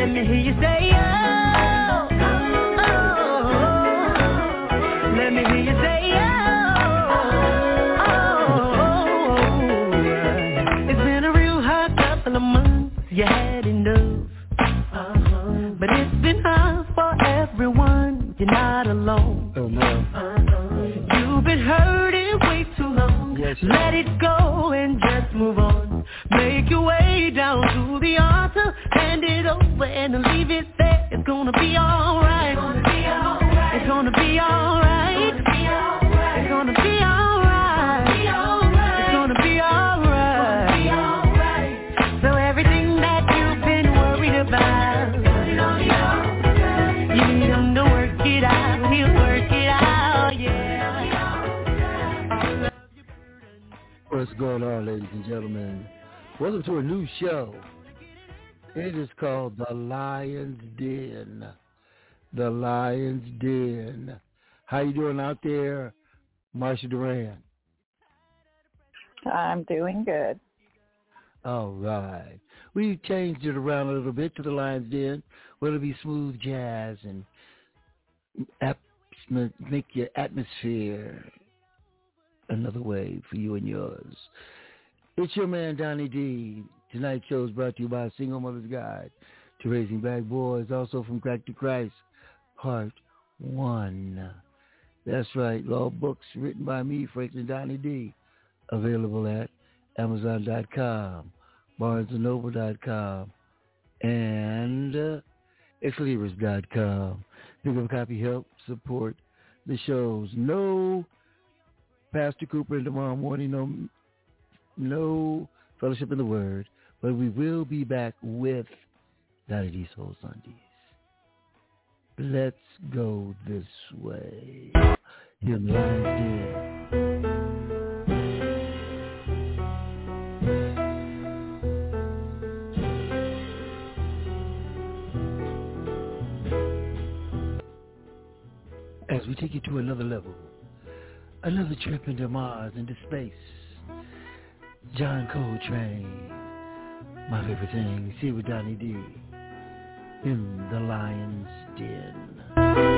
Let me hear you say oh. oh, oh. Let me hear you say oh. oh. It's been a real hard couple of months. You had enough. Uh-huh. But it's been hard for everyone. You're not alone. Oh no. You've been hurting way too long. Yes. Let it going on, ladies and gentlemen? Welcome to a new show. It is called The Lion's Den. The Lion's Den. How you doing out there, Marsha Duran? I'm doing good. All right. We've changed it around a little bit to the Lion's Den, where it'll be smooth jazz and atm- make your atmosphere another way for you and yours. It's your man, Donnie D. Tonight's show is brought to you by Single Mother's Guide to Raising Black Boys, also from Crack to Christ, Part 1. That's right, law books written by me, Franklin Donnie D. Available at Amazon.com, BarnesandNoble.com, and uh, Xlibris.com. Pick up a copy, help support the shows. No Pastor Cooper tomorrow morning, no no fellowship in the word, but we will be back with Donnie D Soul Sundays. Let's go this way. As we take you to another level, another trip into Mars, into space. John Coltrane, my favorite thing, see what Donnie D in the Lion's Den.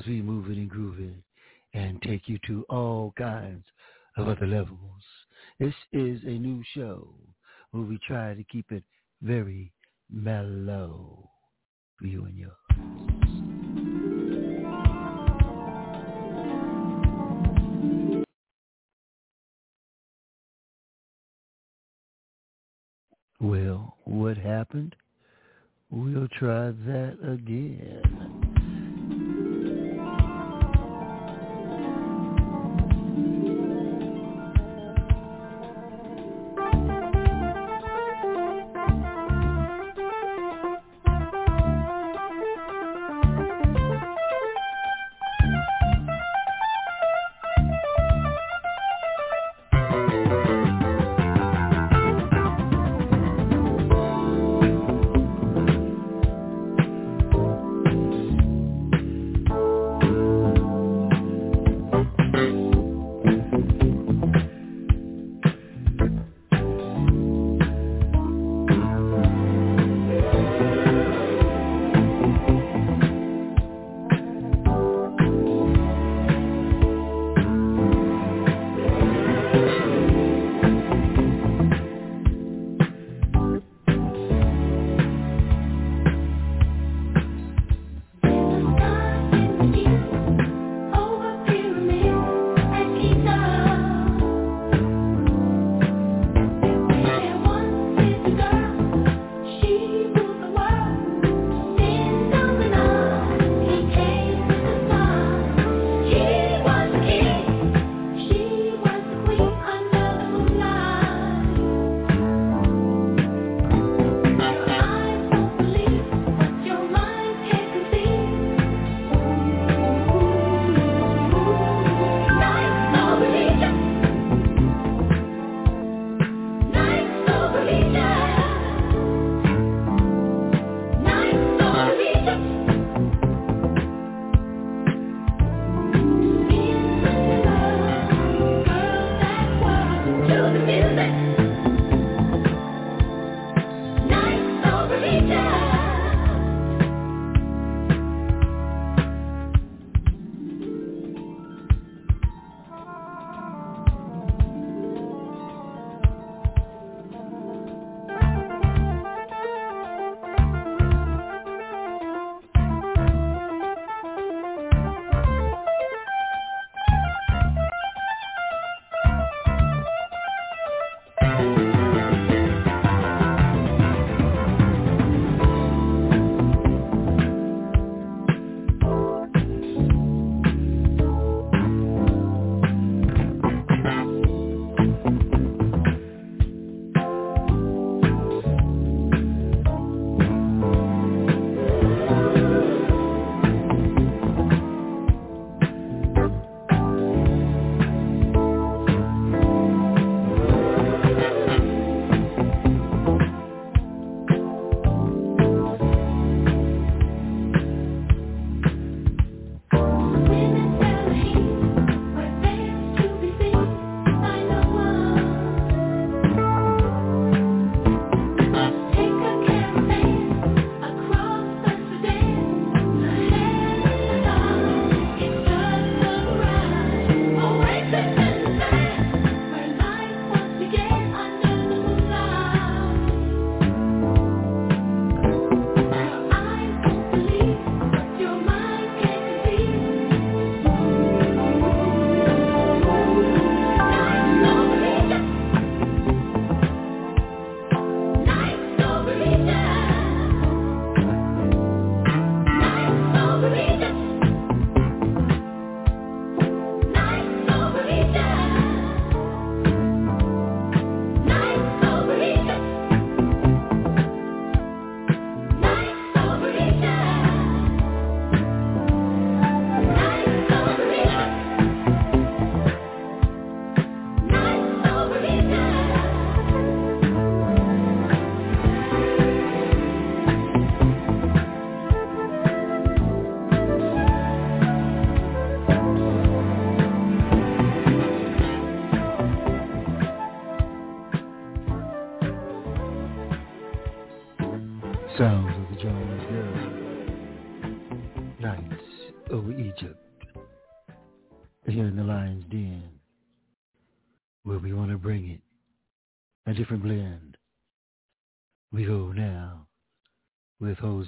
As we move it and groove it and take you to all kinds of other levels. This is a new show where we try to keep it very mellow for you and yours. Well, what happened? We'll try that again.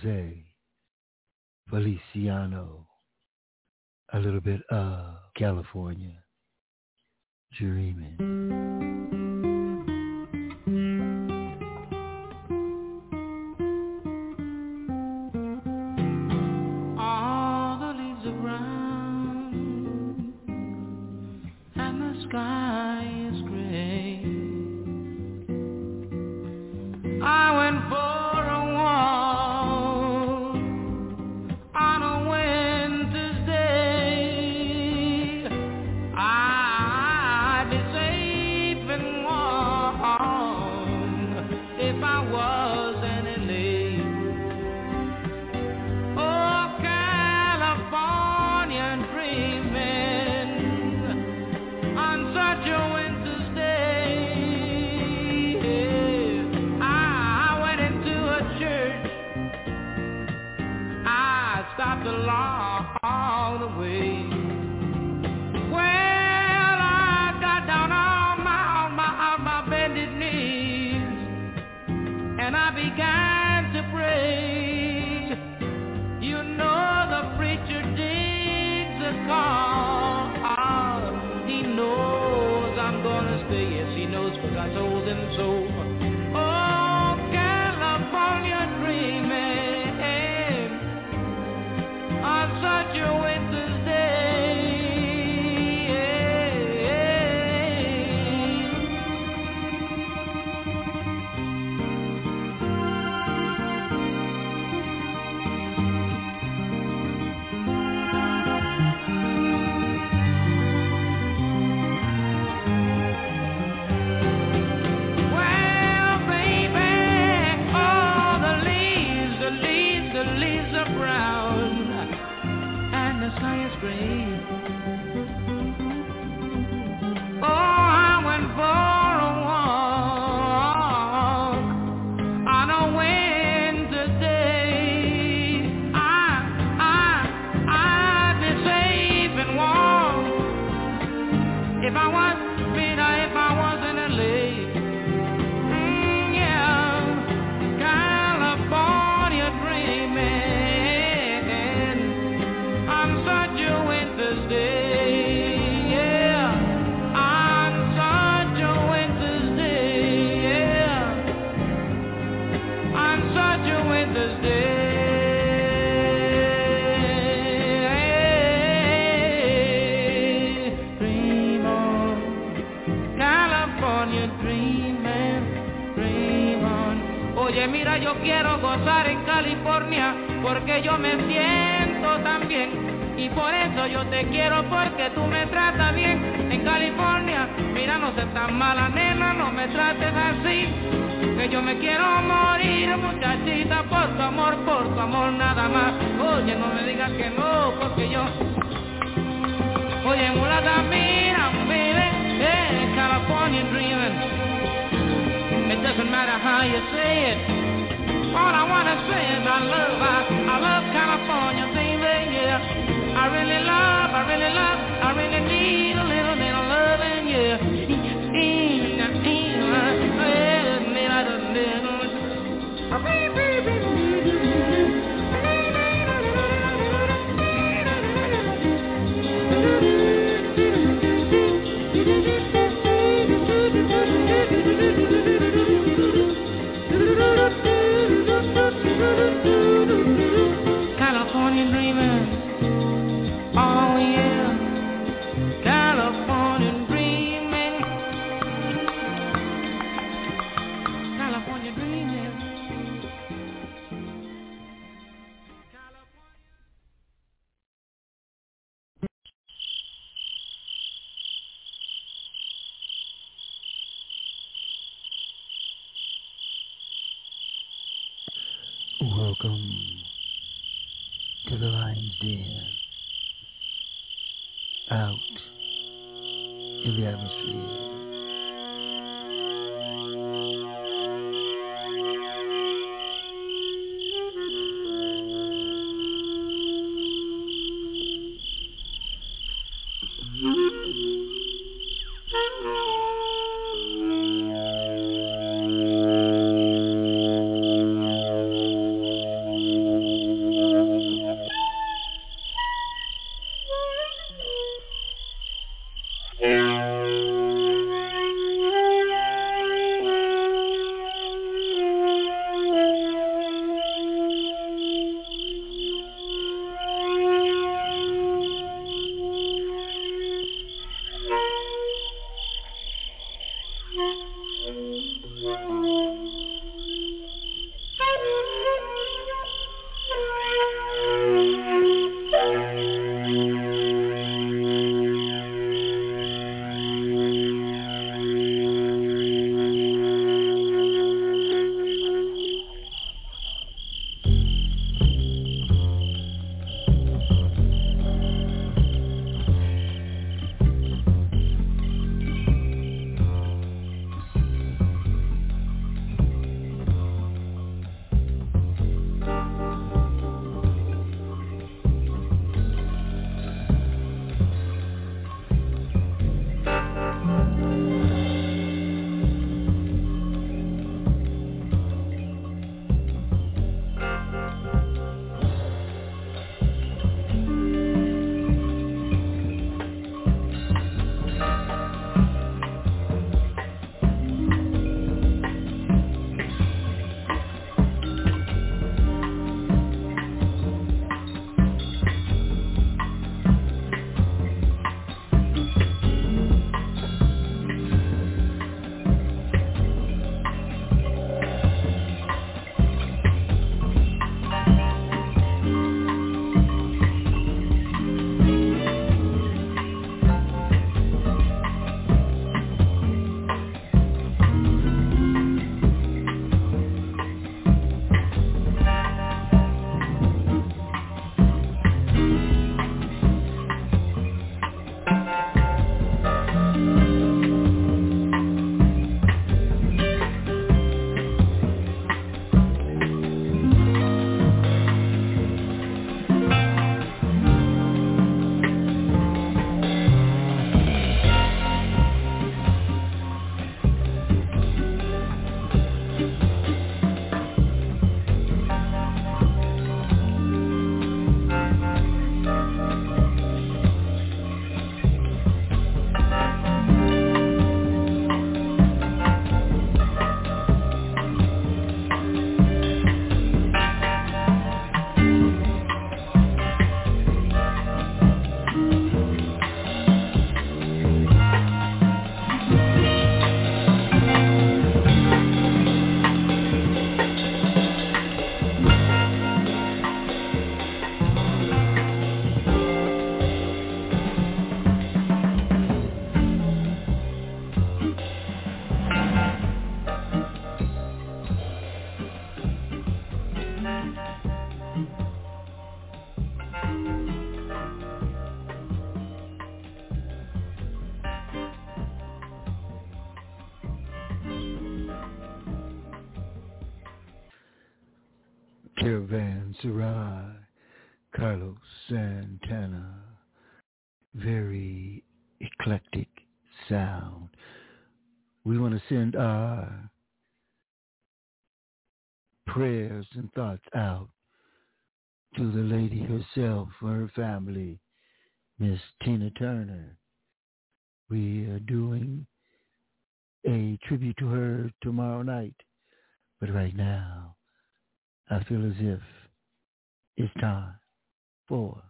Jose Feliciano, a little bit of California dreaming. Te quiero porque tú me tratas bien. En California, mira, no seas tan mala, nena, no me trates así. Que yo me quiero morir, muchachita, por tu amor, por tu amor, nada más. Oye, no me digas que no, porque yo... Oye, mulata, mira, baby, yeah, California dreaming. It doesn't matter how you say it. All I wanna say is I love, I, I love California, baby, yeah. I really love. running like want to send our prayers and thoughts out to the lady herself for her family, Miss Tina Turner. We are doing a tribute to her tomorrow night. But right now, I feel as if it's time for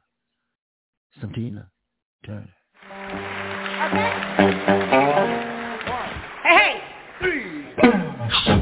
some Tina Turner. Okay. Thanks.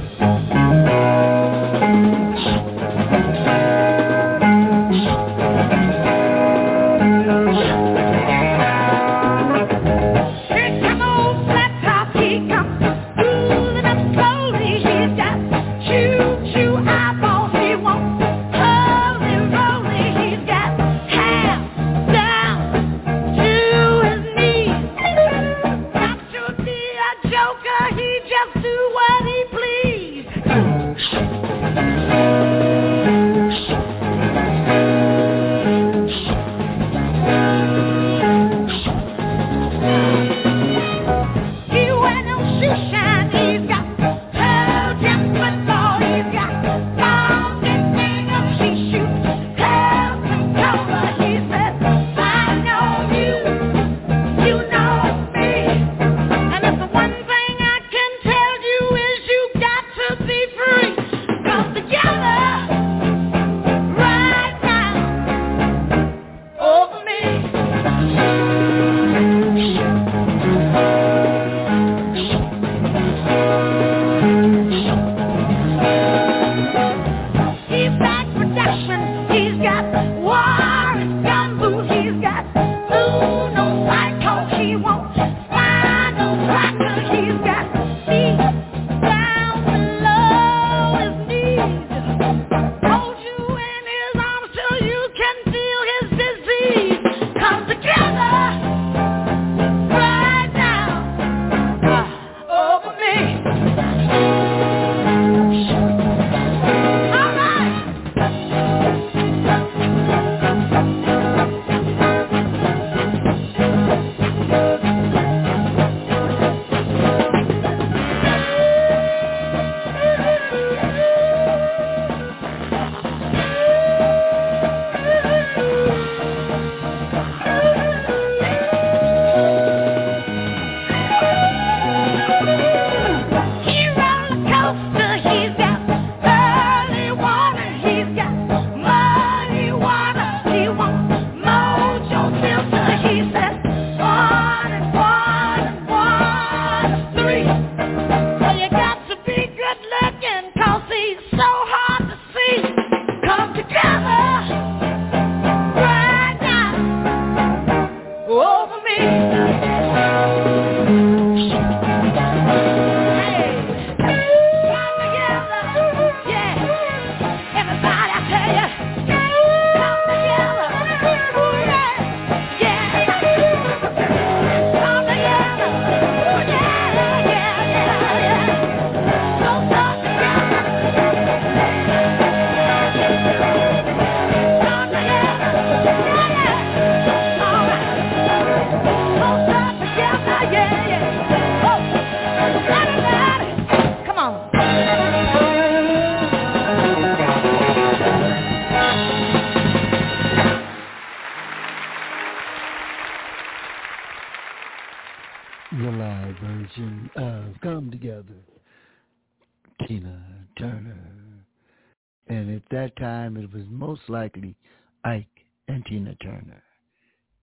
Most likely Ike and Tina Turner.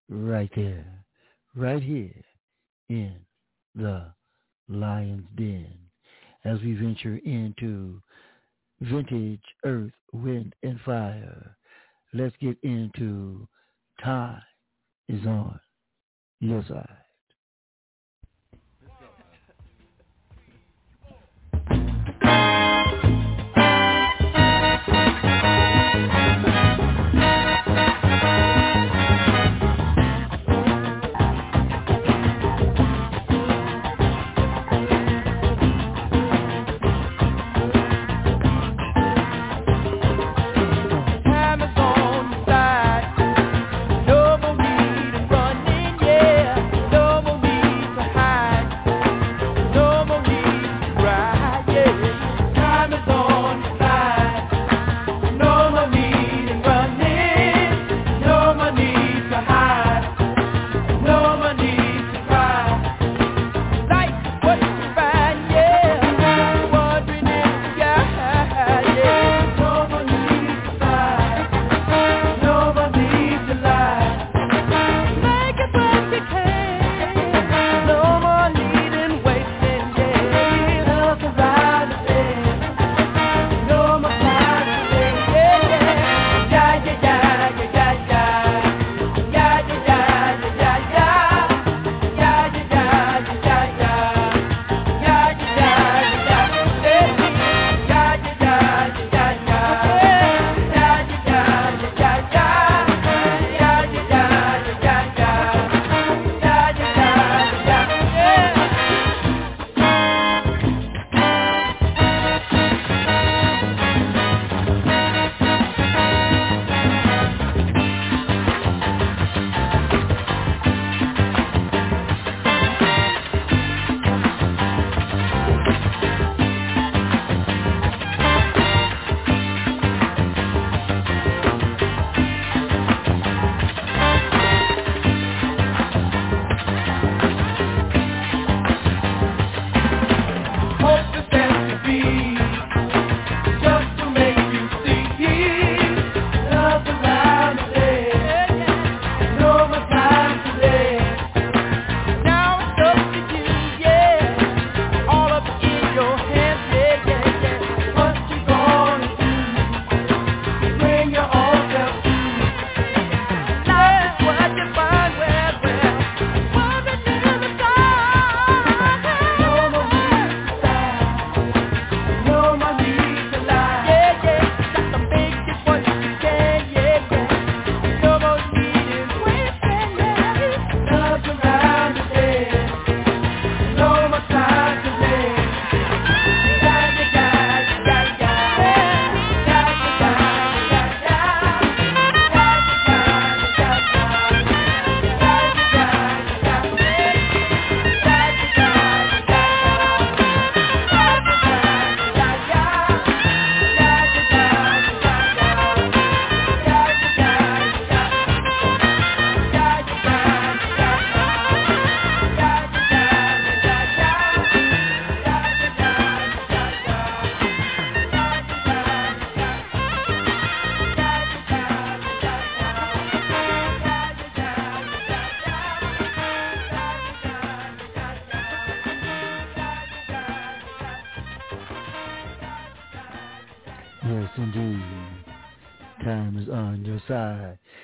Right there, right here in the Lion's Den as we venture into vintage earth, wind, and fire. Let's get into time is on your side.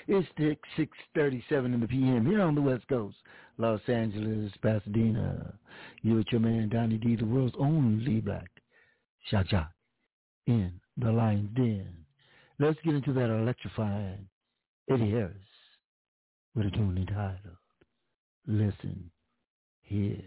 It's 6.37 in the p.m. here on the West Coast, Los Angeles, Pasadena. You with your man, Donny D, the world's only black shot shot in the Lion's Den. Let's get into that electrifying Eddie Harris with a tune entitled Listen Here.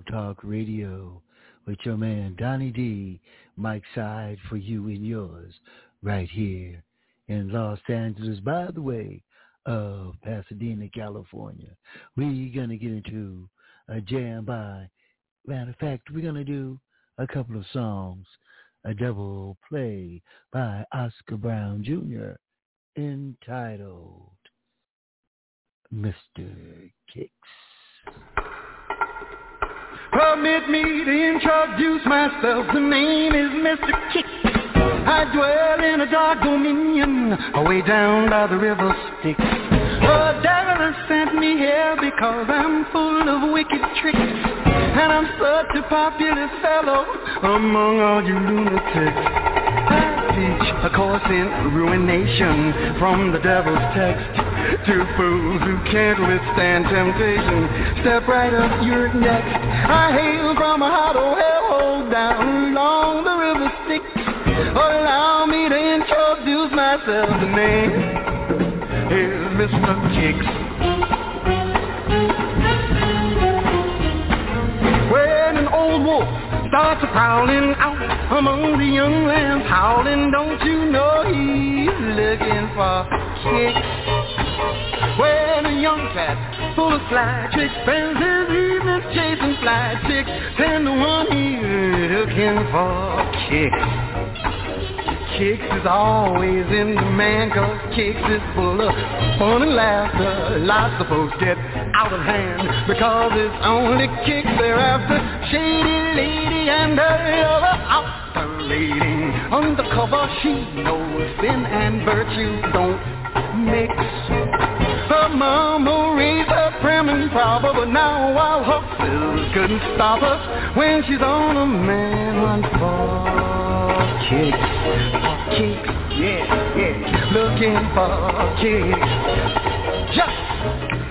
Blog Talk Radio with your man Donny D. Mike Side for you and yours right here in Los Angeles, by the way, of Pasadena, California. We're going to get into a jam by, matter of fact, we're going to do a couple of songs, a double play by Oscar Brown Jr. entitled Mr. Kicks. Permit me to introduce myself. The name is Mr. Kick. I dwell in a dark dominion away down by the river Styx. The devil has sent me here because I'm full of wicked tricks. And I'm such a popular fellow among all you lunatics course in ruination from the devil's text to fools who can't withstand temptation. Step right up, you're next. I hail from a hot old hellhole down along the river Styx. Allow me to introduce myself. The name is Mr. Kicks. When an old wolf starts a prowling out among the young lambs howling. Don't you know he's looking for kicks? When a young cat full of fly tricks spends his evenings chasing fly chicks, then the one he's looking for kicks. Kicks is always in demand cause Kicks is full of fun and laughter. Lots of folks get out of hand because it's only Kicks they're after. Shady lady and her other operating undercover. She knows sin and virtue don't mix. Her mama raised her prim and proper, but now our horses couldn't stop her when she's on a man run for kicks for kicks, yeah, yeah, looking for kicks. Just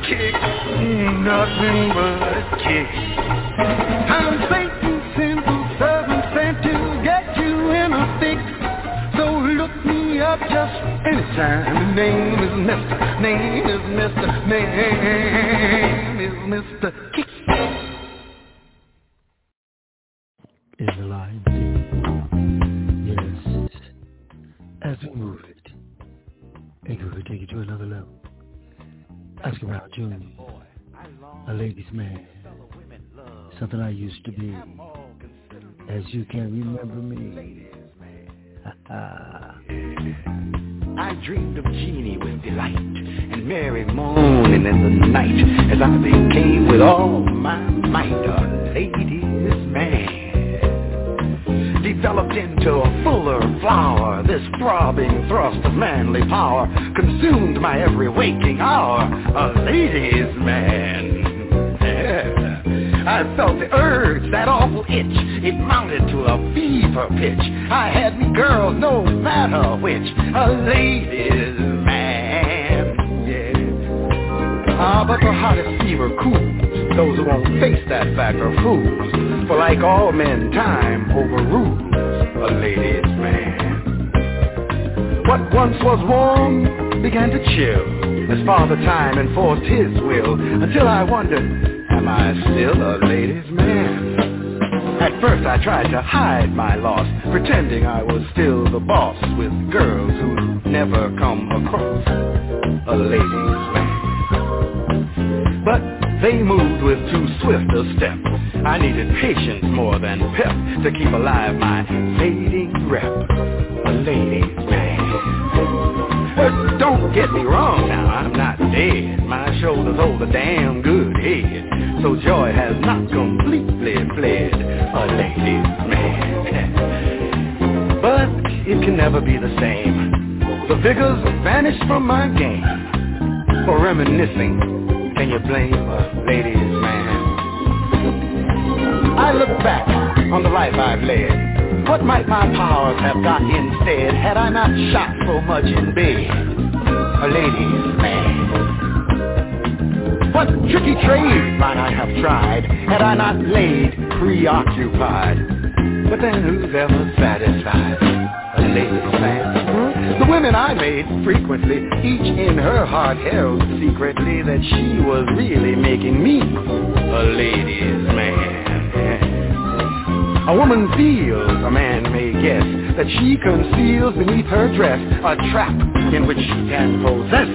kicks, nothing but kicks. I'm Satan's anytime. The name is Mr. Name is Mr. Name is Mr. Kicks. In the line as we move it. Maybe we could take it to another level. Oscar Brown Jr., a ladies' man, something I used to be, as you can remember me. I dreamed of Jeannie with delight and Mary moaning in the night as I became with all my might a ladies' man developed into a fuller flower. This throbbing thrust of manly power consumed my every waking hour. A ladies' man. I felt the urge, that awful itch. It mounted to a fever pitch. I had me girls, no matter which. A ladies' man. Yeah. Ah, but the hottest fever cools. Those who won't face that fact are fools. For like all men, time overrules a lady's man. What once was warm began to chill as Father Time enforced his will until I wondered, I still a lady's man? At first I tried to hide my loss, pretending I was still the boss with girls who never come across a ladies' man. But they moved with too swift a step. I needed patience more than pep to keep alive my fading rep, a ladies' man. Don't get me wrong now, I'm not dead. My shoulders hold a damn good head. So joy has not completely fled a ladies' man. but it can never be the same. The vigor's vanished from my game. For reminiscing, can you blame a ladies' man? I look back on the life I've led what might my powers have got instead had I not shot so much in bed? A lady's man. What tricky trade might I have tried had I not laid preoccupied? But then who's ever satisfied? A lady's man. The women I made frequently, each in her heart held secretly that she was really making me a lady's man. A woman feels, a man may guess, that she conceals beneath her dress a trap in which she can possess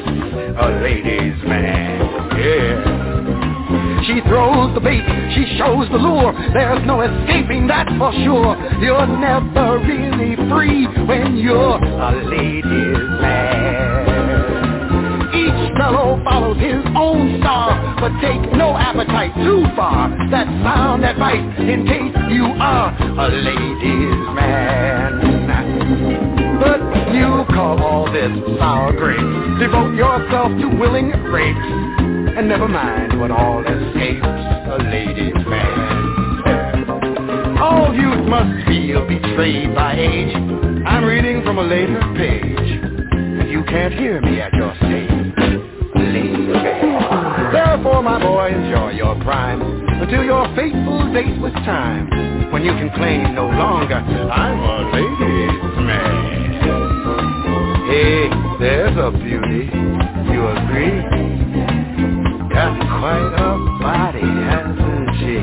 a ladies' man. Yeah. She throws the bait, she shows the lure. There's no escaping that for sure. You're never really free when you're a ladies' man fellow follows his own star, but take no appetite too far. That sound bites in case you are a ladies' man. But you call all this sour grapes. Devote yourself to willing rapes, and never mind what all escapes a ladies' man. All youth must feel betrayed by age. I'm reading from a later page, you can't hear me at your stage. Therefore, my boy, enjoy your prime until your fateful date with time, when you can claim no longer, I'm a ladies' man. Hey, there's a beauty, you agree? Got quite a body, hasn't she?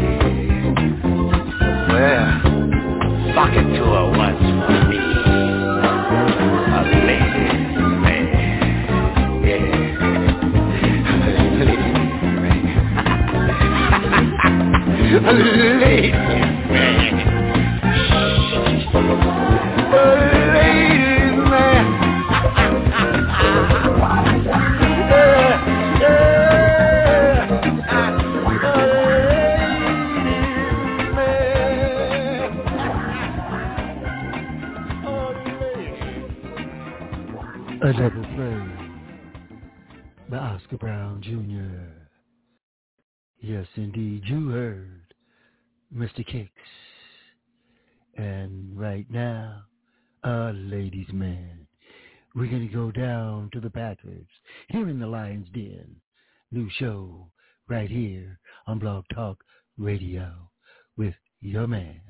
Well, sock it to her once Oscar Brown Jr. Yes, indeed, you heard Mr. Kicks. And right now, a ladies' man. We're going to go down to the Packers here in the Lion's Den. New show right here on Blog Talk Radio with your man,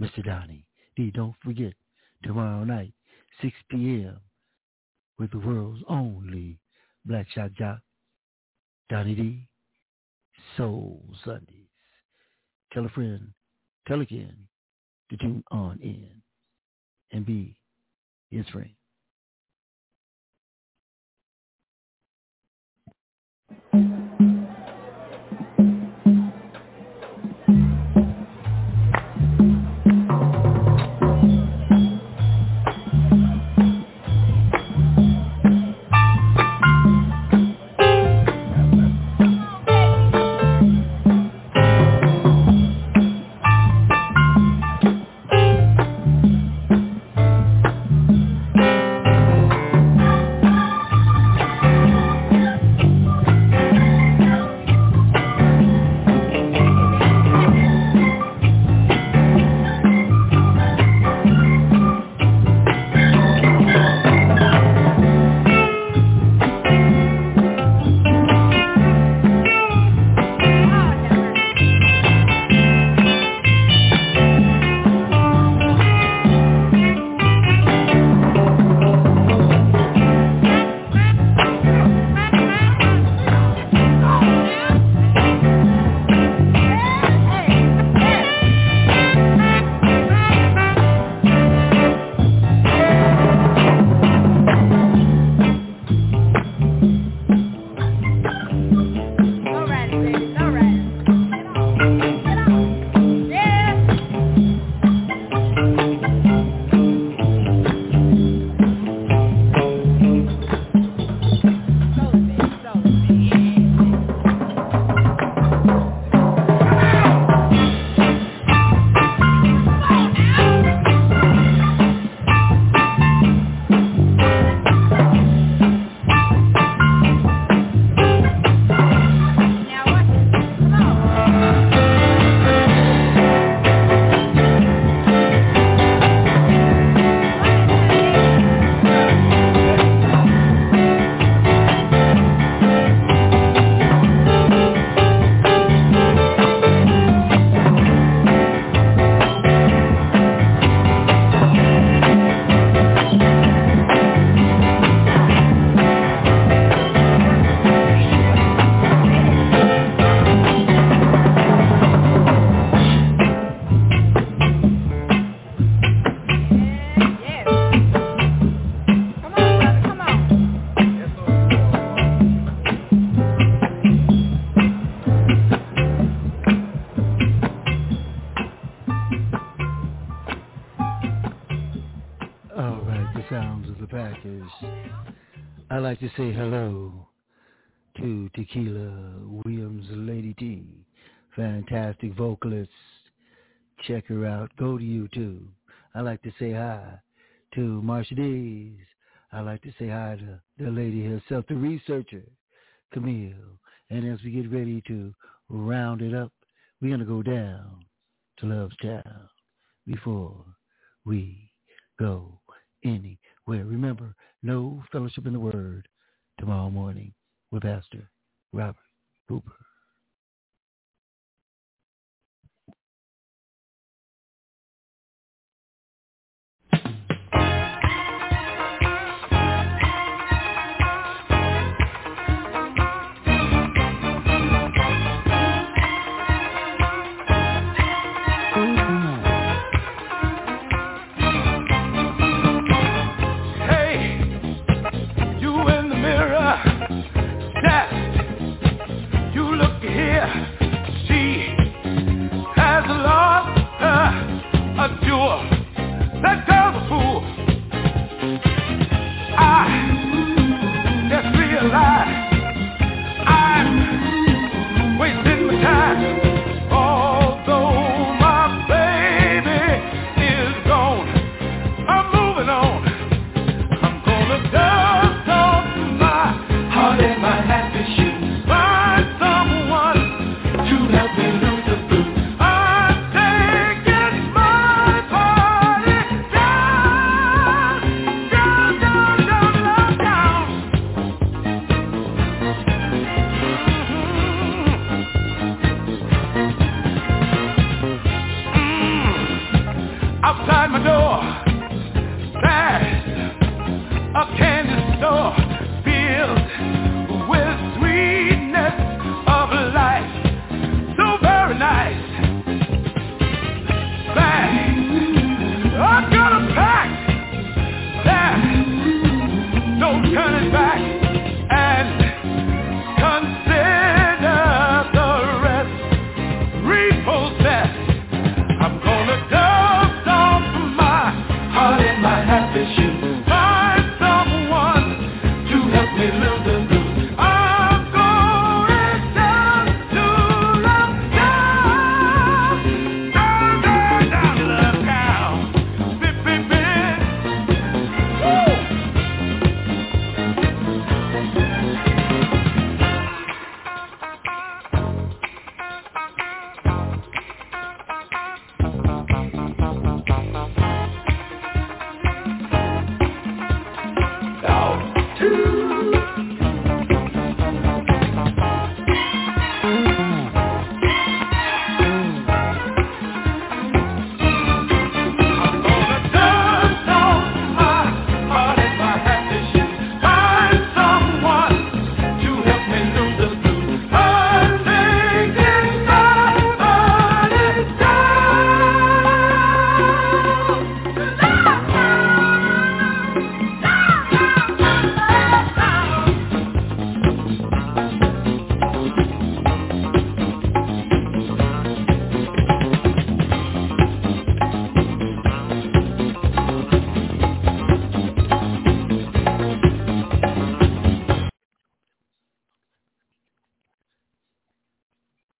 Mr. Donny D. Don't forget, tomorrow night, 6 p.m., with the world's only Black Shot Jock, Donny D. Soul Sunday. Tell a friend, tell again to tune on in and be his friend. Mm-hmm. Like to say hello to Tequila Williams Lady T. Fantastic vocalist. Check her out. Go to YouTube. I'd like to say hi to Marsha Dees. I'd like to say hi to the lady herself, the researcher, Camille. And as we get ready to round it up, we're going to go down to Love's Town before we go anywhere. Remember, no fellowship in the word tomorrow morning with Pastor Robert Cooper. Find